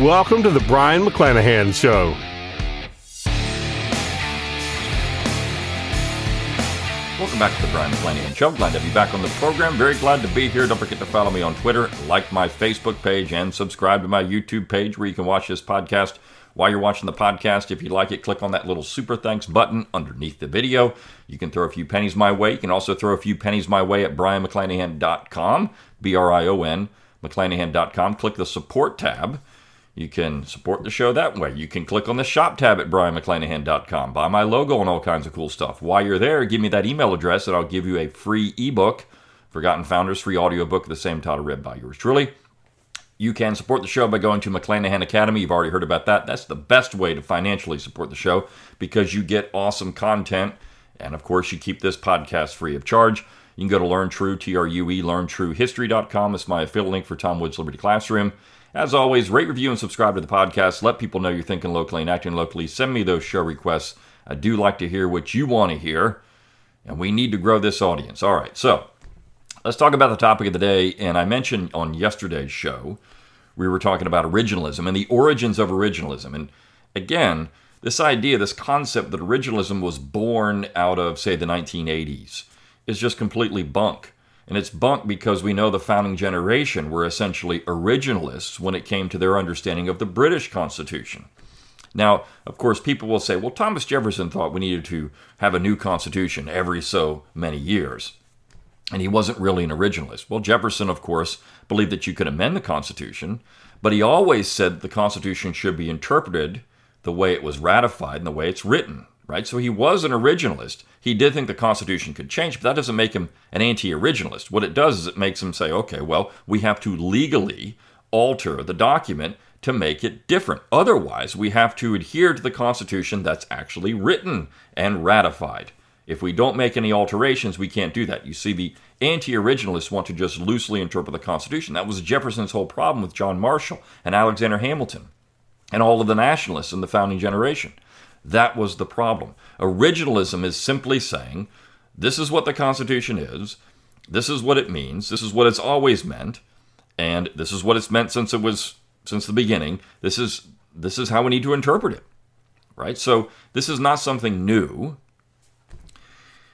Welcome to the Brion McClanahan Show. Welcome back to the Brion McClanahan Show. Glad to be back on the program. Very glad to be here. Don't forget to follow me on Twitter, like my Facebook page, and subscribe to my YouTube page where you can watch this podcast. While you're watching the podcast, if you like it, click on that little super thanks button underneath the video. You can throw a few pennies my way. You can also throw a few pennies my way at brionmcclanahan.com, B R I O N, McClanahan.com. Click the support tab you can support the show that way. You can click on the shop tab at brionmcclanahan.com, buy my logo and all kinds of cool stuff. While you're there, give me that email address and I'll give you a free ebook, Forgotten Founders, free audiobook of the same title read by yours truly. You can support the show by going to McClanahan Academy. You've already heard about that. That's the best way to financially support the show because you get awesome content. And of course, you keep this podcast free of charge. You can go to Learn True, T R U E, learntruehistory.com. It's my affiliate link for Tom Woods Liberty Classroom. As always, rate, review, and subscribe to the podcast. Let people know you're thinking locally and acting locally. Send me those show requests. I do like to hear what you want to hear, and we need to grow this audience. All right, so let's talk about the topic of the day. And I mentioned on yesterday's show, we were talking about originalism and the origins of originalism. And again, this idea, this concept that originalism was born out of, say, the 1980s is just completely bunk. And it's bunk because we know the founding generation were essentially originalists when it came to their understanding of the British Constitution. Now, of course, people will say, well, Thomas Jefferson thought we needed to have a new constitution every so many years. And he wasn't really an originalist. Well, Jefferson, of course, believed that you could amend the Constitution, but he always said the Constitution should be interpreted the way it was ratified and the way it's written right? So he was an originalist. He did think the Constitution could change, but that doesn't make him an anti originalist. What it does is it makes him say, okay, well, we have to legally alter the document to make it different. Otherwise, we have to adhere to the Constitution that's actually written and ratified. If we don't make any alterations, we can't do that. You see, the anti originalists want to just loosely interpret the Constitution. That was Jefferson's whole problem with John Marshall and Alexander Hamilton and all of the nationalists in the founding generation. That was the problem. Originalism is simply saying, this is what the Constitution is, this is what it means, this is what it's always meant, and this is what it's meant since it was since the beginning. This is this is how we need to interpret it. Right? So this is not something new.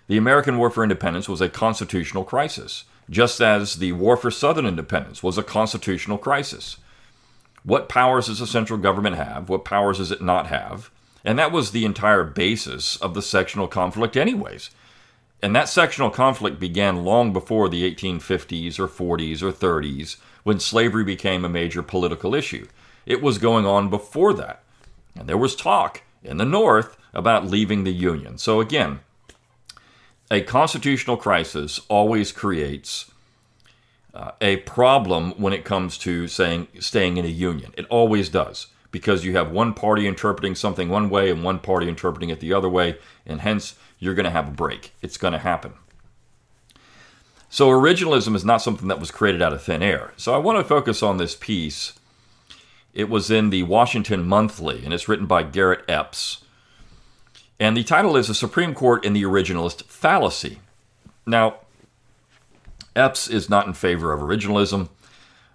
The American War for Independence was a constitutional crisis, just as the War for Southern Independence was a constitutional crisis. What powers does the central government have? What powers does it not have? And that was the entire basis of the sectional conflict, anyways. And that sectional conflict began long before the 1850s or 40s or 30s when slavery became a major political issue. It was going on before that. And there was talk in the North about leaving the Union. So, again, a constitutional crisis always creates uh, a problem when it comes to saying staying in a union. It always does because you have one party interpreting something one way and one party interpreting it the other way, and hence you're going to have a break. It's going to happen. So, originalism is not something that was created out of thin air. So, I want to focus on this piece. It was in the Washington Monthly, and it's written by Garrett Epps. And the title is The Supreme Court in the Originalist Fallacy. Now, Epps is not in favor of originalism,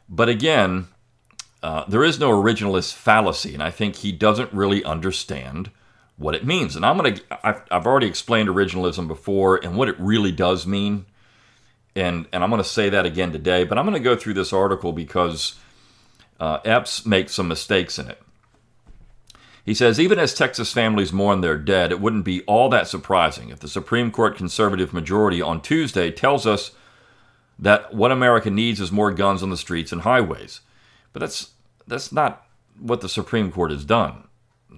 but again, uh, there is no originalist fallacy, and I think he doesn't really understand what it means. And I'm gonna I've, I've already explained originalism before and what it really does mean, and and I'm gonna say that again today. But I'm gonna go through this article because uh, Epps makes some mistakes in it. He says, even as Texas families mourn their dead, it wouldn't be all that surprising if the Supreme Court conservative majority on Tuesday tells us that what America needs is more guns on the streets and highways. But that's that's not what the Supreme Court has done.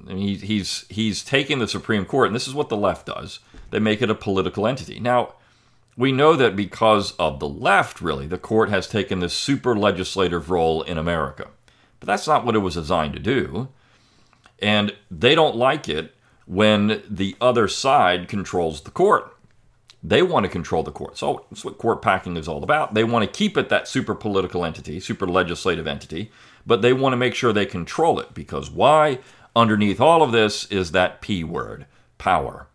I mean, he's he's taking the Supreme Court, and this is what the left does. They make it a political entity. Now, we know that because of the left, really, the court has taken this super legislative role in America. But that's not what it was designed to do. And they don't like it when the other side controls the court. They want to control the court. So that's what court packing is all about. They want to keep it that super political entity, super legislative entity, but they want to make sure they control it because why? Underneath all of this is that P word power.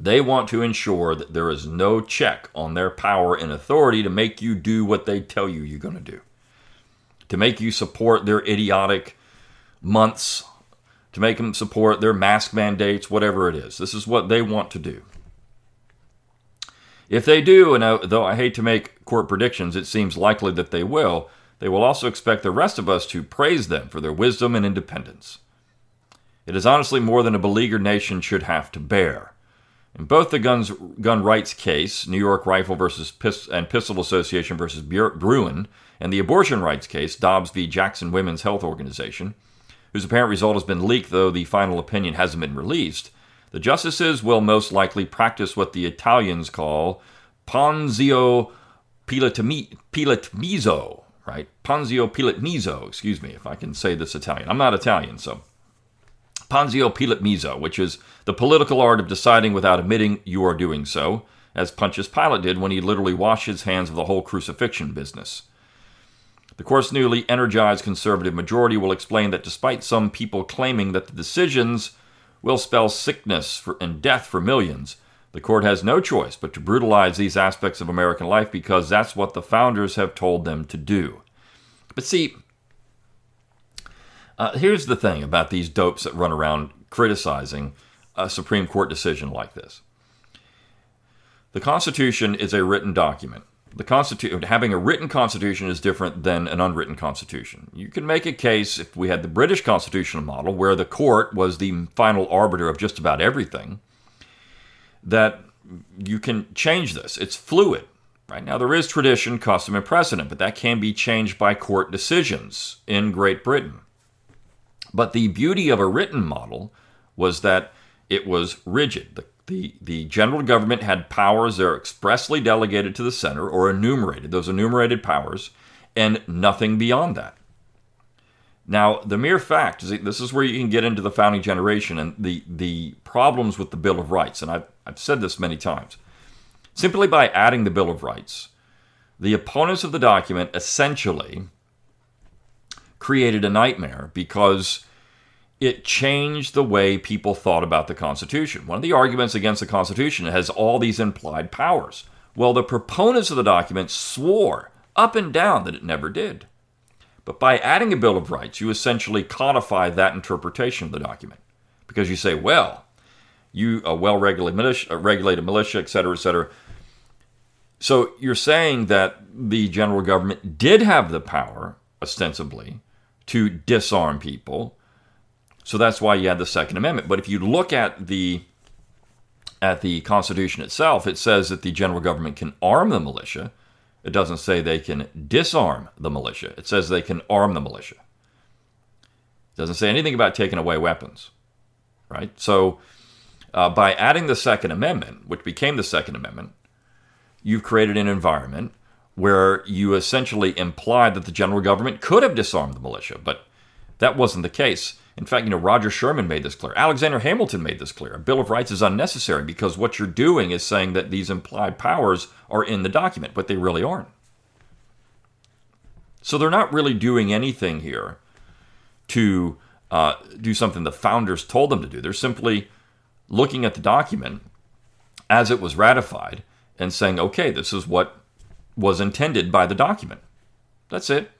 They want to ensure that there is no check on their power and authority to make you do what they tell you you're going to do, to make you support their idiotic months, to make them support their mask mandates, whatever it is. This is what they want to do. If they do, and I, though I hate to make court predictions, it seems likely that they will, they will also expect the rest of us to praise them for their wisdom and independence. It is honestly more than a beleaguered nation should have to bear. In both the guns, gun rights case, New York Rifle versus Pist- and Pistol Association versus Bruen, and the abortion rights case, Dobbs v. Jackson Women's Health Organization, whose apparent result has been leaked though the final opinion hasn't been released, the justices will most likely practice what the Italians call ponzio pilotmizo, right? Ponzio pilotmizo, excuse me if I can say this Italian. I'm not Italian, so Ponzio Pilate which is the political art of deciding without admitting you are doing so, as Pontius Pilate did when he literally washed his hands of the whole crucifixion business. The court's newly energized conservative majority will explain that despite some people claiming that the decisions will spell sickness for, and death for millions, the court has no choice but to brutalize these aspects of American life because that's what the founders have told them to do. But see, uh, here's the thing about these dopes that run around criticizing a Supreme Court decision like this. The Constitution is a written document. The Constitution, having a written Constitution is different than an unwritten Constitution. You can make a case if we had the British constitutional model, where the court was the final arbiter of just about everything, that you can change this. It's fluid. Right now, there is tradition, custom, and precedent, but that can be changed by court decisions in Great Britain. But the beauty of a written model was that it was rigid. The, the, the general government had powers that are expressly delegated to the center or enumerated, those enumerated powers, and nothing beyond that. Now, the mere fact is this is where you can get into the founding generation and the, the problems with the Bill of Rights. And I've, I've said this many times. Simply by adding the Bill of Rights, the opponents of the document essentially created a nightmare because it changed the way people thought about the Constitution. One of the arguments against the Constitution has all these implied powers. Well, the proponents of the document swore up and down that it never did. But by adding a Bill of Rights, you essentially codify that interpretation of the document. Because you say, well, you a well-regulated militia, regulated militia, et cetera, et cetera. So you're saying that the general government did have the power, ostensibly, to disarm people. So that's why you had the Second Amendment. But if you look at the at the Constitution itself, it says that the general government can arm the militia. It doesn't say they can disarm the militia. It says they can arm the militia. It doesn't say anything about taking away weapons, right? So uh, by adding the Second Amendment, which became the Second Amendment, you've created an environment where you essentially implied that the general government could have disarmed the militia, but that wasn't the case. In fact, you know, Roger Sherman made this clear. Alexander Hamilton made this clear. A Bill of Rights is unnecessary because what you're doing is saying that these implied powers are in the document, but they really aren't. So they're not really doing anything here to uh, do something the founders told them to do. They're simply looking at the document as it was ratified and saying, okay, this is what was intended by the document. That's it.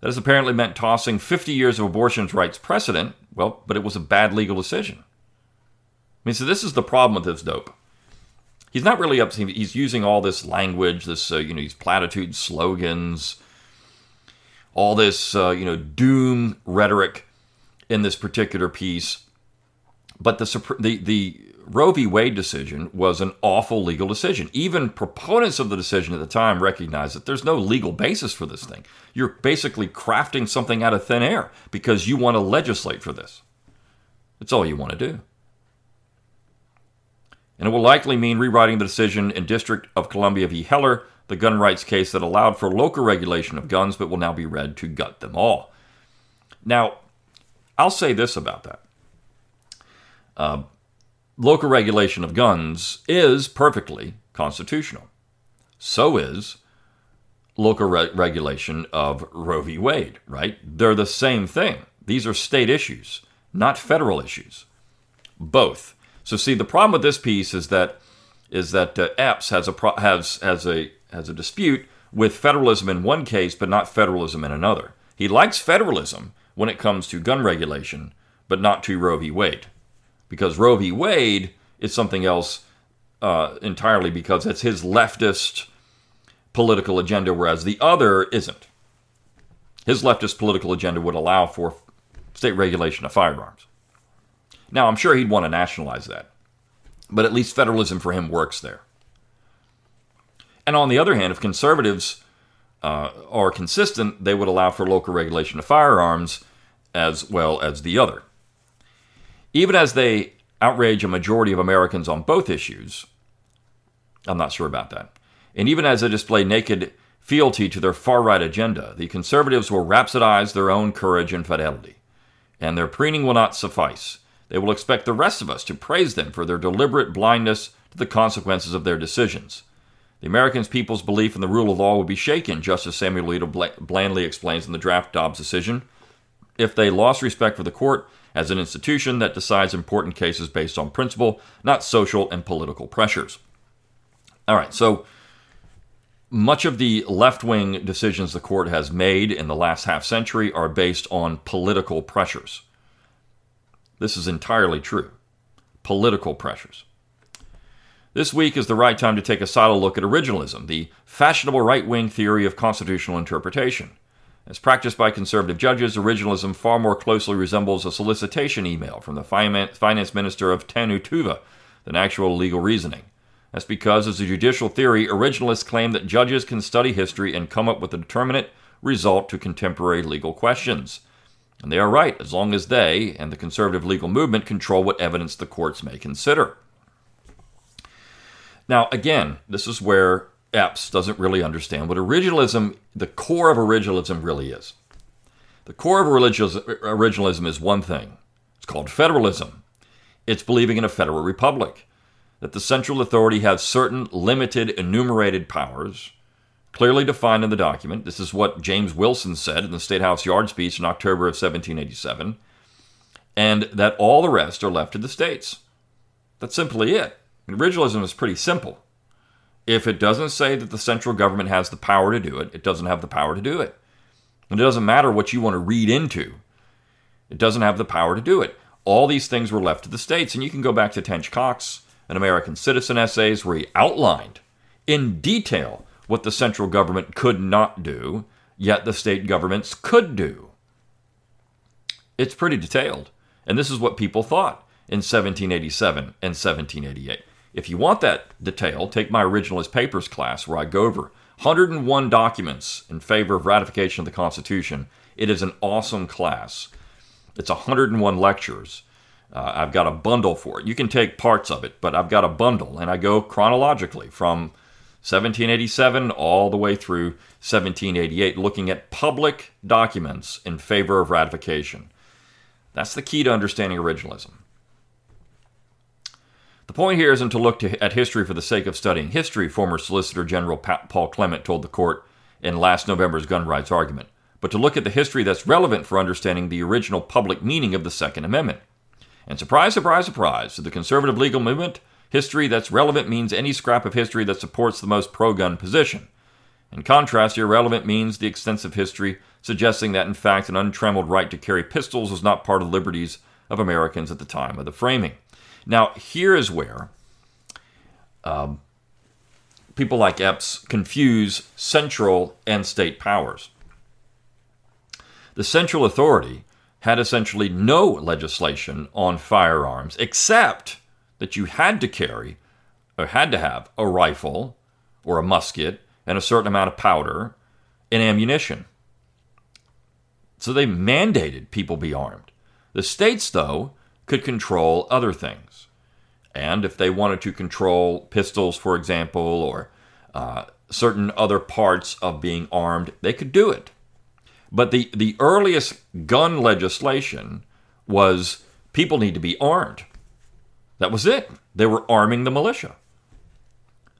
That has apparently meant tossing 50 years of abortion rights precedent. Well, but it was a bad legal decision. I mean, so this is the problem with this dope. He's not really up. To him. He's using all this language, this uh, you know, these platitudes, slogans, all this uh, you know, doom rhetoric in this particular piece. But the the the Roe v. Wade decision was an awful legal decision. Even proponents of the decision at the time recognized that there's no legal basis for this thing. You're basically crafting something out of thin air because you want to legislate for this. That's all you want to do. And it will likely mean rewriting the decision in District of Columbia v. Heller, the gun rights case that allowed for local regulation of guns but will now be read to gut them all. Now, I'll say this about that. Uh, local regulation of guns is perfectly constitutional. So is local re- regulation of Roe v. Wade, right? They're the same thing. These are state issues, not federal issues. Both. So see, the problem with this piece is that is that uh, Epps has a pro- has has a has a dispute with federalism in one case, but not federalism in another. He likes federalism when it comes to gun regulation, but not to Roe v. Wade, because Roe v. Wade is something else uh, entirely because it's his leftist political agenda, whereas the other isn't. His leftist political agenda would allow for state regulation of firearms. Now, I'm sure he'd want to nationalize that, but at least federalism for him works there. And on the other hand, if conservatives uh, are consistent, they would allow for local regulation of firearms as well as the other. Even as they outrage a majority of Americans on both issues, I'm not sure about that. And even as they display naked fealty to their far right agenda, the conservatives will rhapsodize their own courage and fidelity. And their preening will not suffice. They will expect the rest of us to praise them for their deliberate blindness to the consequences of their decisions. The American people's belief in the rule of law will be shaken, Justice Samuel Alito blandly explains in the draft Dobbs decision, if they lost respect for the court as an institution that decides important cases based on principle, not social and political pressures. All right, so much of the left wing decisions the court has made in the last half century are based on political pressures. This is entirely true. Political pressures. This week is the right time to take a solid look at originalism, the fashionable right wing theory of constitutional interpretation. As practiced by conservative judges, originalism far more closely resembles a solicitation email from the finance minister of Tuva than actual legal reasoning. That's because, as a judicial theory, originalists claim that judges can study history and come up with a determinate result to contemporary legal questions. And they are right, as long as they and the conservative legal movement control what evidence the courts may consider. Now, again, this is where Epps doesn't really understand what originalism, the core of originalism, really is. The core of originalism is one thing it's called federalism. It's believing in a federal republic that the central authority has certain limited enumerated powers, clearly defined in the document. This is what James Wilson said in the State House Yard speech in October of 1787, and that all the rest are left to the states. That's simply it. originalism is pretty simple. If it doesn't say that the central government has the power to do it, it doesn't have the power to do it. And it doesn't matter what you want to read into, it doesn't have the power to do it. All these things were left to the states. And you can go back to Tench Coxe an American Citizen essays where he outlined in detail what the central government could not do, yet the state governments could do. It's pretty detailed. And this is what people thought in 1787 and 1788. If you want that detail, take my originalist papers class where I go over 101 documents in favor of ratification of the Constitution. It is an awesome class. It's 101 lectures uh, I've got a bundle for it. You can take parts of it, but I've got a bundle, and I go chronologically from 1787 all the way through 1788, looking at public documents in favor of ratification. That's the key to understanding originalism. The point here isn't to look to, at history for the sake of studying history, former Solicitor General Paul Clement told the court in last November's gun rights argument, but to look at the history that's relevant for understanding the original public meaning of the Second Amendment. And surprise, surprise, surprise, to the conservative legal movement, history that's relevant means any scrap of history that supports the most pro gun position. In contrast, irrelevant means the extensive history suggesting that, in fact, an untrammeled right to carry pistols was not part of the liberties of Americans at the time of the framing. Now, here is where um, people like Epps confuse central and state powers. The central authority had essentially no legislation on firearms except that you had to carry or had to have a rifle or a musket and a certain amount of powder and ammunition. So they mandated people be armed. The states, though, could control other things. And if they wanted to control pistols, for example, or uh, certain other parts of being armed, they could do it. But the, the earliest gun legislation was people need to be armed. That was it. They were arming the militia.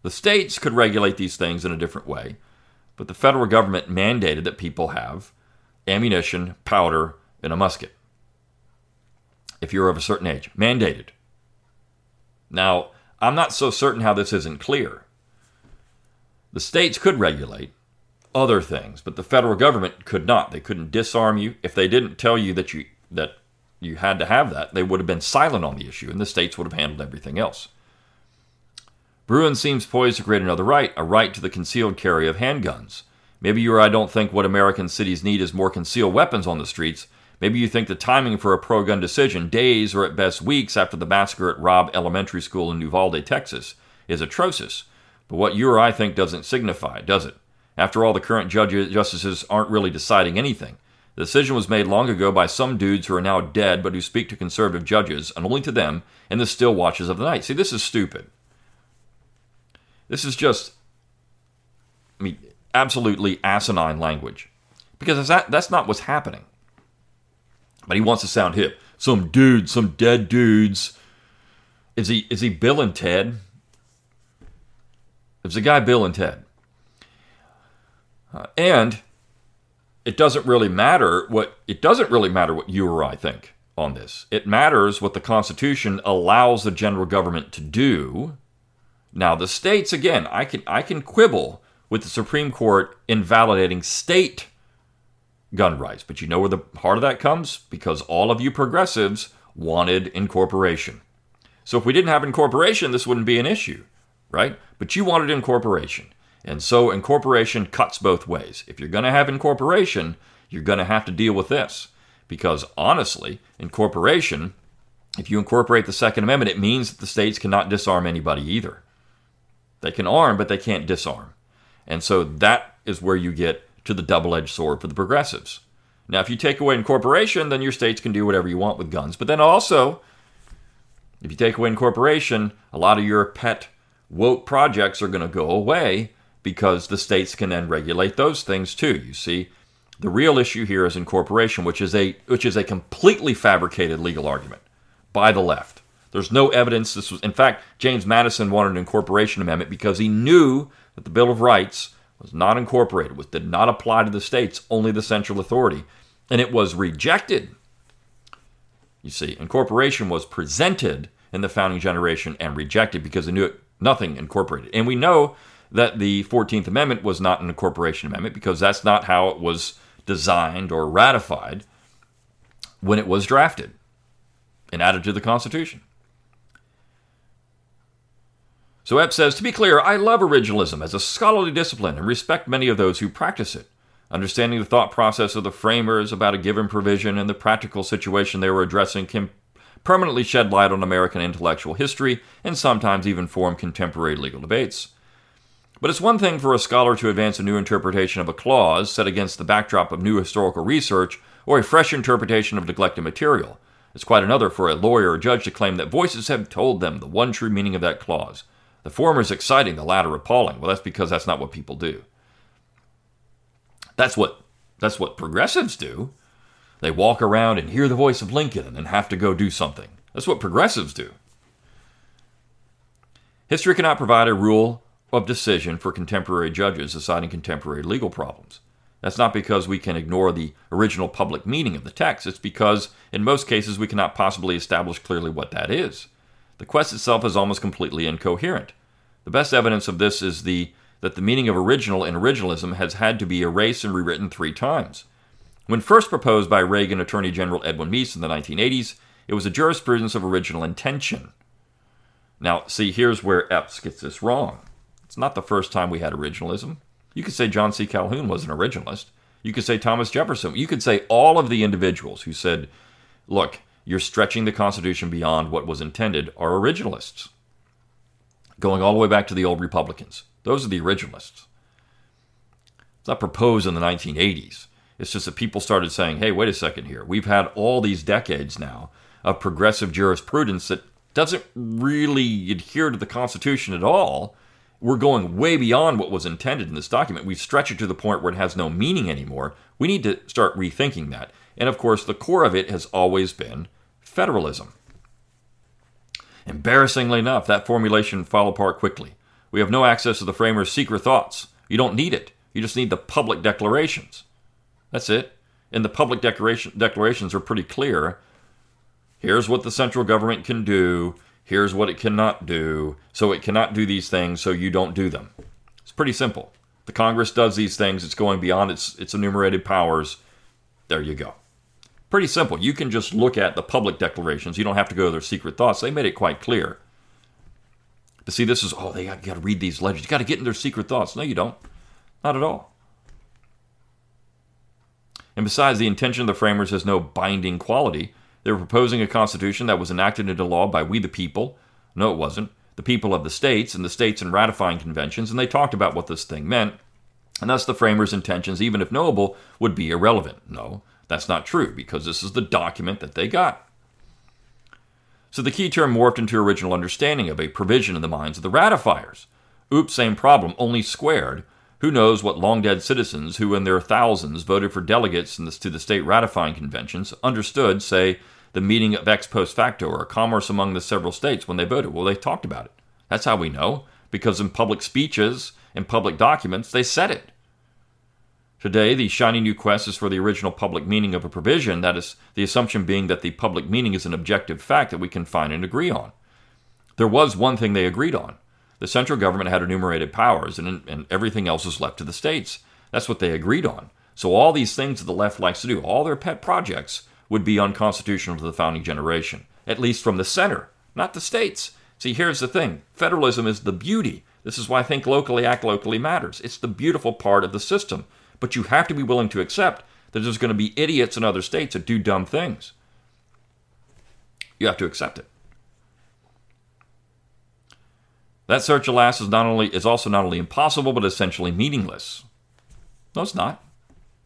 The states could regulate these things in a different way, but the federal government mandated that people have ammunition, powder, and a musket. If you're of a certain age, mandated. Now, I'm not so certain how this isn't clear. The states could regulate other things, but the federal government could not. They couldn't disarm you. If they didn't tell you that you that you had to have that, they would have been silent on the issue, and the states would have handled everything else. Bruen seems poised to create another right, a right to the concealed carry of handguns. Maybe you or I don't think what American cities need is more concealed weapons on the streets. Maybe you think the timing for a pro gun decision, days or at best weeks after the massacre at Robb Elementary School in Uvalde, Texas, is atrocious. But what you or I think doesn't signify, does it? After all, the current judges, justices aren't really deciding anything. The decision was made long ago by some dudes who are now dead but who speak to conservative judges, and only to them, in the still watches of the night. See, this is stupid. This is just, I mean, absolutely asinine language. Because that, that's not what's happening. But he wants to sound hip. Some dudes, some dead dudes. Is he is he Bill and Ted? There's a guy Bill and Ted. Uh, and it doesn't really matter what it doesn't really matter what you or I think on this. It matters what the Constitution allows the general government to do. Now the states again, I can I can quibble with the Supreme Court invalidating state gun rights, but you know where the heart of that comes because all of you progressives wanted incorporation. So if we didn't have incorporation, this wouldn't be an issue, right? But you wanted incorporation. And so incorporation cuts both ways. If you're going to have incorporation, you're going to have to deal with this. Because honestly, incorporation, if you incorporate the Second Amendment, it means that the states cannot disarm anybody either. They can arm, but they can't disarm. And so that is where you get to the double edged sword for the progressives. Now, if you take away incorporation, then your states can do whatever you want with guns. But then also, if you take away incorporation, a lot of your pet woke projects are going to go away because the states can then regulate those things too. You see, the real issue here is incorporation, which is a which is a completely fabricated legal argument by the left. There's no evidence this was in fact James Madison wanted an incorporation amendment because he knew that the Bill of Rights was not incorporated, was did not apply to the states, only the central authority, and it was rejected. You see, incorporation was presented in the founding generation and rejected because they knew it, nothing incorporated. And we know that the 14th Amendment was not an incorporation amendment because that's not how it was designed or ratified when it was drafted and added to the Constitution. So Epp says, to be clear, I love originalism as a scholarly discipline and respect many of those who practice it. Understanding the thought process of the framers about a given provision and the practical situation they were addressing can permanently shed light on American intellectual history and sometimes even form contemporary legal debates. But it's one thing for a scholar to advance a new interpretation of a clause set against the backdrop of new historical research or a fresh interpretation of neglected material. It's quite another for a lawyer or judge to claim that voices have told them the one true meaning of that clause. The former is exciting, the latter appalling. Well, that's because that's not what people do. That's what that's what progressives do. They walk around and hear the voice of Lincoln and then have to go do something. That's what progressives do. History cannot provide a rule of decision for contemporary judges deciding contemporary legal problems. That's not because we can ignore the original public meaning of the text, it's because, in most cases, we cannot possibly establish clearly what that is. The quest itself is almost completely incoherent. The best evidence of this is the, that the meaning of original in originalism has had to be erased and rewritten three times. When first proposed by Reagan Attorney General Edwin Meese in the 1980s, it was a jurisprudence of original intention. Now, see, here's where Epps gets this wrong. It's not the first time we had originalism. You could say John C. Calhoun was an originalist. You could say Thomas Jefferson. You could say all of the individuals who said, look, you're stretching the Constitution beyond what was intended are originalists. Going all the way back to the old Republicans. Those are the originalists. It's not proposed in the 1980s. It's just that people started saying, hey, wait a second here. We've had all these decades now of progressive jurisprudence that doesn't really adhere to the Constitution at all we're going way beyond what was intended in this document. We've stretched it to the point where it has no meaning anymore. We need to start rethinking that. And of course, the core of it has always been federalism. Embarrassingly enough, that formulation fell apart quickly. We have no access to the framers' secret thoughts. You don't need it. You just need the public declarations. That's it. And the public declaration, declarations are pretty clear. Here's what the central government can do. Here's what it cannot do. So it cannot do these things, so you don't do them. It's pretty simple. The Congress does these things, it's going beyond its, its enumerated powers. There you go. Pretty simple. You can just look at the public declarations. You don't have to go to their secret thoughts. They made it quite clear. To see this is, oh, they got, got to read these legends. You got to get in their secret thoughts. No, you don't. Not at all. And besides, the intention of the framers has no binding quality. They were proposing a constitution that was enacted into law by we the people. No, it wasn't. The people of the states and the states in ratifying conventions, and they talked about what this thing meant. And thus the framers' intentions, even if knowable, would be irrelevant. No, that's not true, because this is the document that they got. So the key term morphed into original understanding of a provision in the minds of the ratifiers. Oops, same problem, only squared. Who knows what long dead citizens who, in their thousands, voted for delegates to the state ratifying conventions understood, say, the meeting of ex post facto or commerce among the several states when they voted? Well, they talked about it. That's how we know, because in public speeches, in public documents, they said it. Today, the shiny new quest is for the original public meaning of a provision, that is, the assumption being that the public meaning is an objective fact that we can find and agree on. There was one thing they agreed on the central government had enumerated powers, and, and everything else was left to the states. That's what they agreed on. So, all these things that the left likes to do, all their pet projects, would be unconstitutional to the founding generation, at least from the center, not the states. See, here's the thing federalism is the beauty. This is why I think locally, act locally matters. It's the beautiful part of the system. But you have to be willing to accept that there's going to be idiots in other states that do dumb things. You have to accept it. That search, alas, is not only is also not only impossible but essentially meaningless. No, it's not.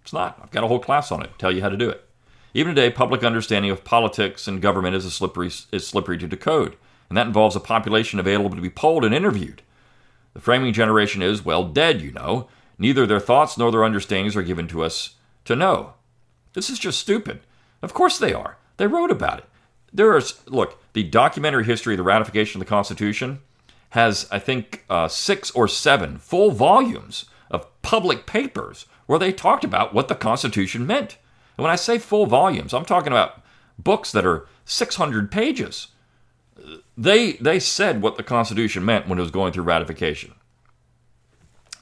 It's not. I've got a whole class on it. Tell you how to do it. Even today, public understanding of politics and government is a slippery is slippery to decode, and that involves a population available to be polled and interviewed. The framing generation is well dead, you know, Neither their thoughts nor their understandings are given to us to know. This is just stupid. Of course they are. They wrote about it. There is, look, the documentary history of the ratification of the Constitution has, I think, uh, six or seven full volumes of public papers where they talked about what the Constitution meant. And when I say full volumes, I'm talking about books that are 600 pages. They, they said what the Constitution meant when it was going through ratification.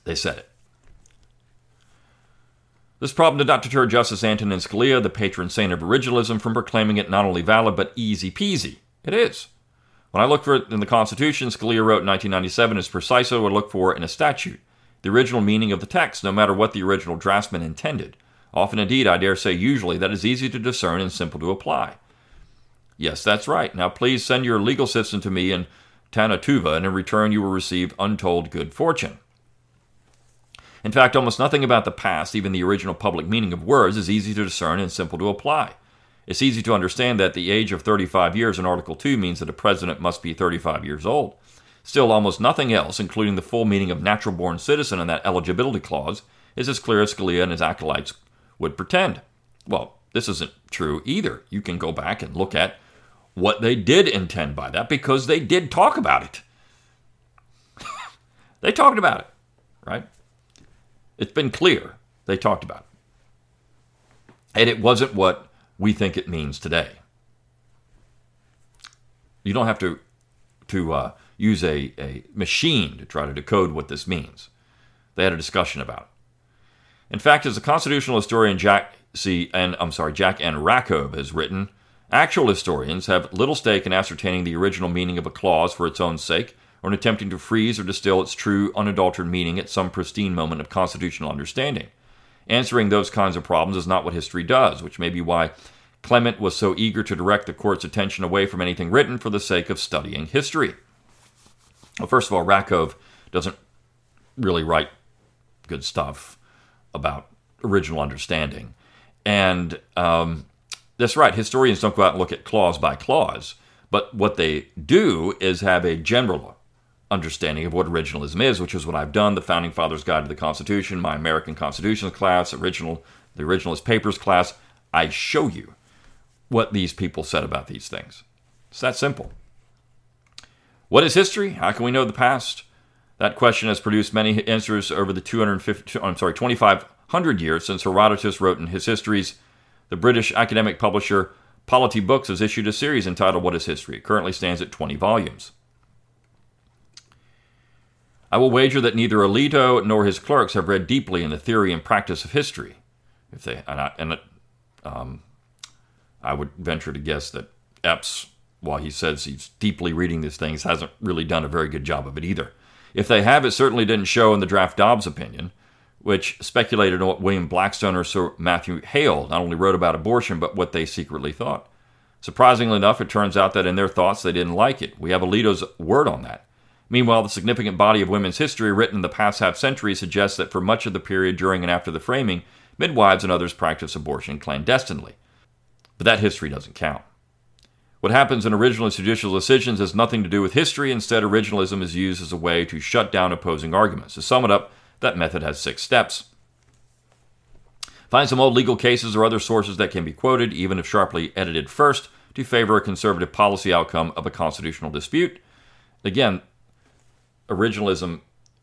They said it. This problem did not deter Justice Antonin Scalia, the patron saint of originalism, from proclaiming it not only valid but easy peasy. It is. When I look for it in the Constitution, Scalia wrote in 1997 is precisely what I look for in a statute the original meaning of the text, no matter what the original draftsman intended. Often, indeed, I dare say usually, that is easy to discern and simple to apply. Yes, that's right. Now, please send your legal system to me in Tannu Tuva, and in return, you will receive untold good fortune. In fact, almost nothing about the past, even the original public meaning of words, is easy to discern and simple to apply. It's easy to understand that the age of 35 years in Article 2 means that a president must be 35 years old. Still, almost nothing else, including the full meaning of natural born citizen and that eligibility clause, is as clear as Scalia and his acolytes would pretend. Well, this isn't true either. You can go back and look at what they did intend by that because they did talk about it. they talked about it, right? It's been clear they talked about it. And it wasn't what we think it means today. You don't have to, to uh, use a, a machine to try to decode what this means. They had a discussion about it. In fact, as the constitutional historian Jack C. and I'm sorry, Jack N. Rakove has written, actual historians have little stake in ascertaining the original meaning of a clause for its own sake or in attempting to freeze or distill its true, unadulterated meaning at some pristine moment of constitutional understanding. Answering those kinds of problems is not what history does, which may be why Clement was so eager to direct the court's attention away from anything written for the sake of studying history. Well, first of all, Rakove doesn't really write good stuff about original understanding. And um, that's right, historians don't go out and look at clause by clause, but what they do is have a general understanding of what originalism is, which is what I've done. The Founding Fathers Guide to the Constitution, my American Constitution class, original the originalist papers class. I show you what these people said about these things. It's that simple. What is history? How can we know the past? That question has produced many answers over the 250, I'm sorry, 2,500 years since Herodotus wrote in his histories. The British academic publisher Polity Books has issued a series entitled What is History? It currently stands at 20 volumes. I will wager that neither Alito nor his clerks have read deeply in the theory and practice of history. If they and, I, and um, I would venture to guess that Epps, while he says he's deeply reading these things, hasn't really done a very good job of it either. If they have, it certainly didn't show in the draft Dobbs opinion, which speculated on what William Blackstone or Sir Matthew Hale not only wrote about abortion, but what they secretly thought. Surprisingly enough, it turns out that in their thoughts they didn't like it. We have Alito's word on that. Meanwhile, the significant body of women's history written in the past half century suggests that for much of the period during and after the framing, midwives and others practiced abortion clandestinely. But that history doesn't count. What happens in originalist judicial decisions has nothing to do with history. Instead, originalism is used as a way to shut down opposing arguments. To sum it up, that method has six steps. Find some old legal cases or other sources that can be quoted, even if sharply edited first, to favor a conservative policy outcome of a constitutional dispute. Again, originalism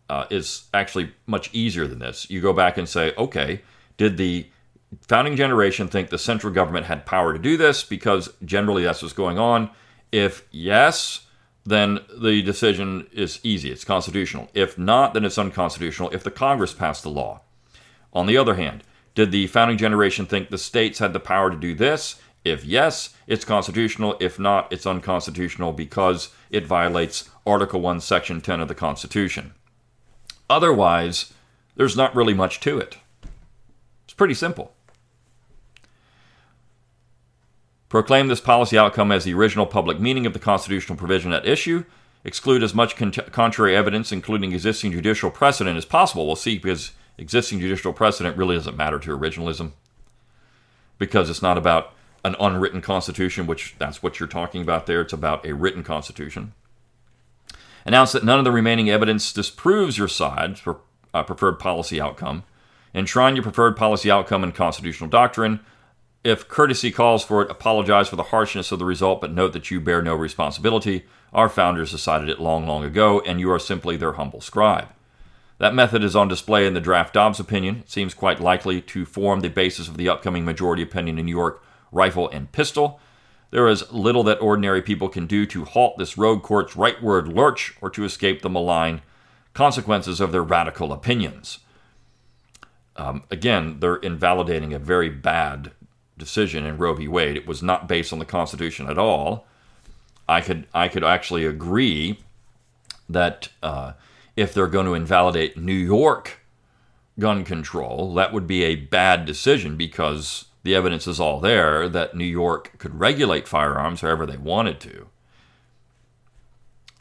uh, is actually much easier than this. You go back and say, okay, did the founding generation think the central government had power to do this? Because generally that's what's going on. If yes, then the decision is easy. It's constitutional. If not, then it's unconstitutional if the Congress passed the law. On the other hand, did the founding generation think the states had the power to do this? If yes, it's constitutional. If not, it's unconstitutional because it violates Article 1, Section 10 of the Constitution. Otherwise, there's not really much to it. It's pretty simple. Proclaim this policy outcome as the original public meaning of the constitutional provision at issue. Exclude as much con- contrary evidence, including existing judicial precedent, as possible. We'll see, because existing judicial precedent really doesn't matter to originalism. Because it's not about an unwritten constitution, which that's what you're talking about there. It's about a written constitution. Announce that none of the remaining evidence disproves your side's uh, preferred policy outcome. Enshrine your preferred policy outcome in constitutional doctrine. If courtesy calls for it, apologize for the harshness of the result, but note that you bear no responsibility. Our founders decided it long, long ago, and you are simply their humble scribe. That method is on display in the draft Dobbs opinion. It seems quite likely to form the basis of the upcoming majority opinion in New York rifle, and pistol. There is little that ordinary people can do to halt this rogue court's rightward lurch or to escape the malign consequences of their radical opinions. Um, again, they're invalidating a very bad decision in Roe v. Wade. It was not based on the Constitution at all. I could I could actually agree that uh, if they're going to invalidate New York gun control, that would be a bad decision because the evidence is all there that New York could regulate firearms however they wanted to.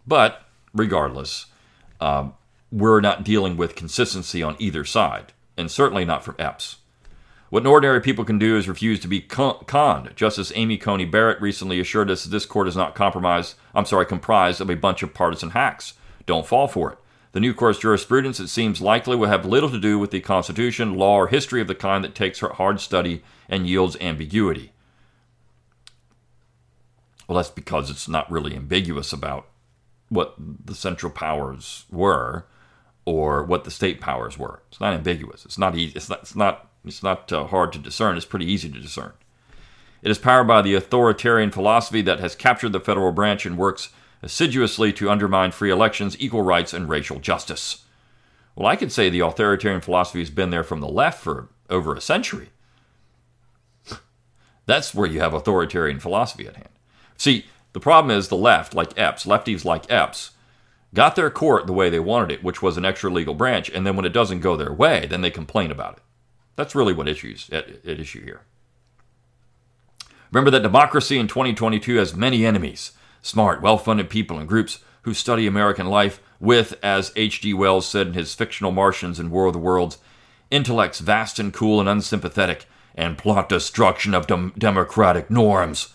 But regardless, um, we're not dealing with consistency on either side, and certainly not from Epps. What ordinary people can do is refuse to be conned. Justice Amy Coney Barrett recently assured us that this court is not compromised. I'm sorry, comprised of a bunch of partisan hacks. Don't fall for it. The new court's jurisprudence, it seems likely, will have little to do with the Constitution, law, or history of the kind that takes hard study and yields ambiguity. Well, that's because it's not really ambiguous about what the central powers were or what the state powers were. It's not ambiguous. It's not easy. It's not. It's not. It's not uh, hard to discern. It's pretty easy to discern. It is powered by the authoritarian philosophy that has captured the federal branch and works assiduously to undermine free elections, equal rights, and racial justice. Well, I could say the authoritarian philosophy has been there from the left for over a century. That's where you have authoritarian philosophy at hand. See, the problem is the left, like Epps, lefties like Epps, got their court the way they wanted it, which was an extra legal branch, and then when it doesn't go their way, then they complain about it. That's really what issues at, at issue here. Remember that democracy in 2022 has many enemies smart, well funded people and groups who study American life with, as H.G. Wells said in his fictional Martians and War of the Worlds, intellects vast and cool and unsympathetic, and plot destruction of dem- democratic norms.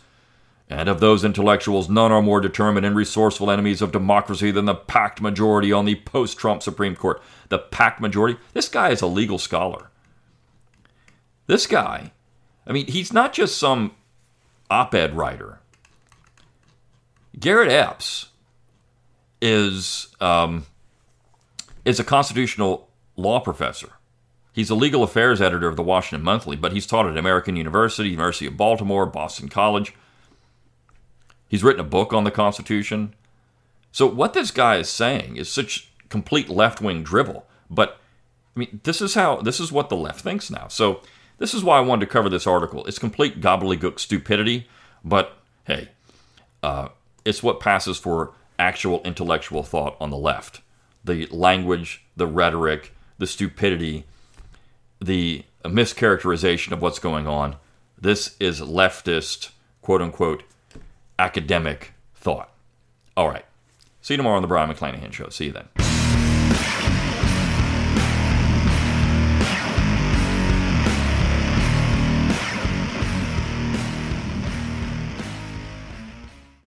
And of those intellectuals, none are more determined and resourceful enemies of democracy than the packed majority on the post Trump Supreme Court. The packed majority? This guy is a legal scholar. This guy, I mean, he's not just some op ed writer. Garrett Epps is, um, is a constitutional law professor. He's a legal affairs editor of the Washington Monthly, but he's taught at American University, University of Baltimore, Boston College. He's written a book on the Constitution. So what this guy is saying is such complete left-wing dribble. But I mean, this is how this is what the left thinks now. So this is why I wanted to cover this article. It's complete gobbledygook stupidity, but hey, uh, it's what passes for actual intellectual thought on the left. The language, the rhetoric, the stupidity, the mischaracterization of what's going on. This is leftist, quote unquote, academic thought. All right. See you tomorrow on the Brion McClanahan Show. See you then.